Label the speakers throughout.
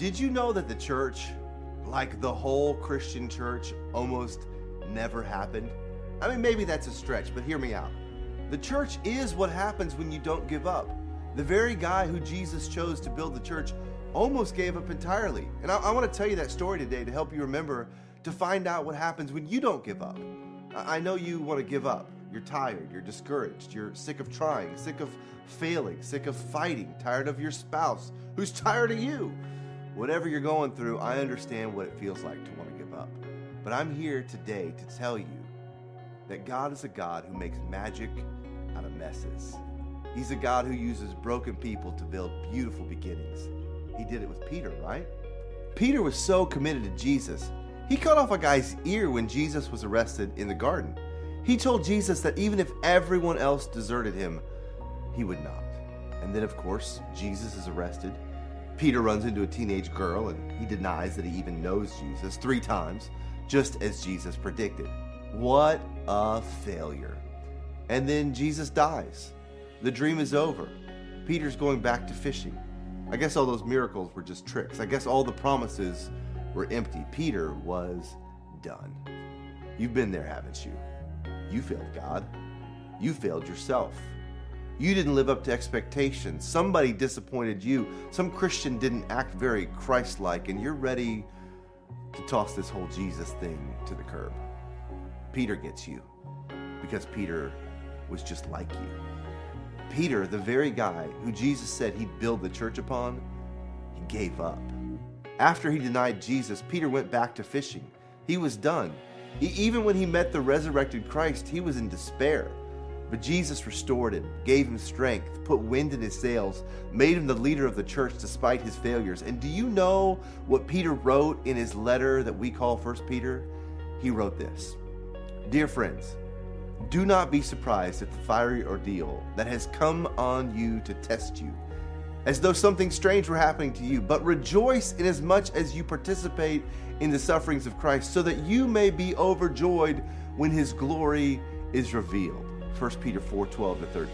Speaker 1: Did you know that the church, like the whole Christian church, almost never happened? I mean, maybe that's a stretch, but hear me out. The church is what happens when you don't give up. The very guy who Jesus chose to build the church almost gave up entirely. And I, I want to tell you that story today to help you remember to find out what happens when you don't give up. I, I know you want to give up. You're tired, you're discouraged, you're sick of trying, sick of failing, sick of fighting, tired of your spouse who's tired of you. Whatever you're going through, I understand what it feels like to want to give up. But I'm here today to tell you that God is a God who makes magic out of messes. He's a God who uses broken people to build beautiful beginnings. He did it with Peter, right? Peter was so committed to Jesus, he cut off a guy's ear when Jesus was arrested in the garden. He told Jesus that even if everyone else deserted him, he would not. And then, of course, Jesus is arrested. Peter runs into a teenage girl and he denies that he even knows Jesus three times, just as Jesus predicted. What a failure. And then Jesus dies. The dream is over. Peter's going back to fishing. I guess all those miracles were just tricks. I guess all the promises were empty. Peter was done. You've been there, haven't you? You failed God. You failed yourself. You didn't live up to expectations. Somebody disappointed you. Some Christian didn't act very Christ like, and you're ready to toss this whole Jesus thing to the curb. Peter gets you because Peter was just like you. Peter, the very guy who Jesus said he'd build the church upon, he gave up. After he denied Jesus, Peter went back to fishing. He was done. He, even when he met the resurrected Christ, he was in despair. But Jesus restored him, gave him strength, put wind in his sails, made him the leader of the church despite his failures. And do you know what Peter wrote in his letter that we call 1 Peter? He wrote this Dear friends, do not be surprised at the fiery ordeal that has come on you to test you, as though something strange were happening to you, but rejoice inasmuch as you participate in the sufferings of Christ, so that you may be overjoyed when his glory is revealed. 1 Peter 4 12 to 13.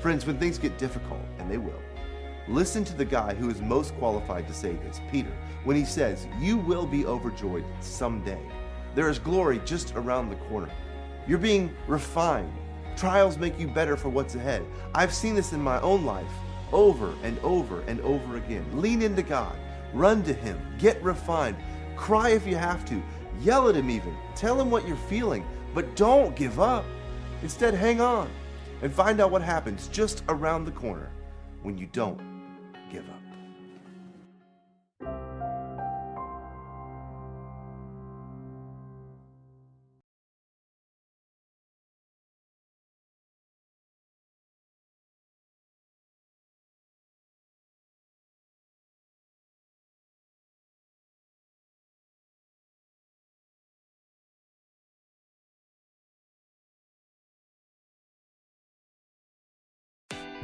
Speaker 1: Friends, when things get difficult, and they will, listen to the guy who is most qualified to say this, Peter, when he says, You will be overjoyed someday. There is glory just around the corner. You're being refined. Trials make you better for what's ahead. I've seen this in my own life over and over and over again. Lean into God, run to Him, get refined, cry if you have to, yell at Him even, tell Him what you're feeling, but don't give up. Instead, hang on and find out what happens just around the corner when you don't give up.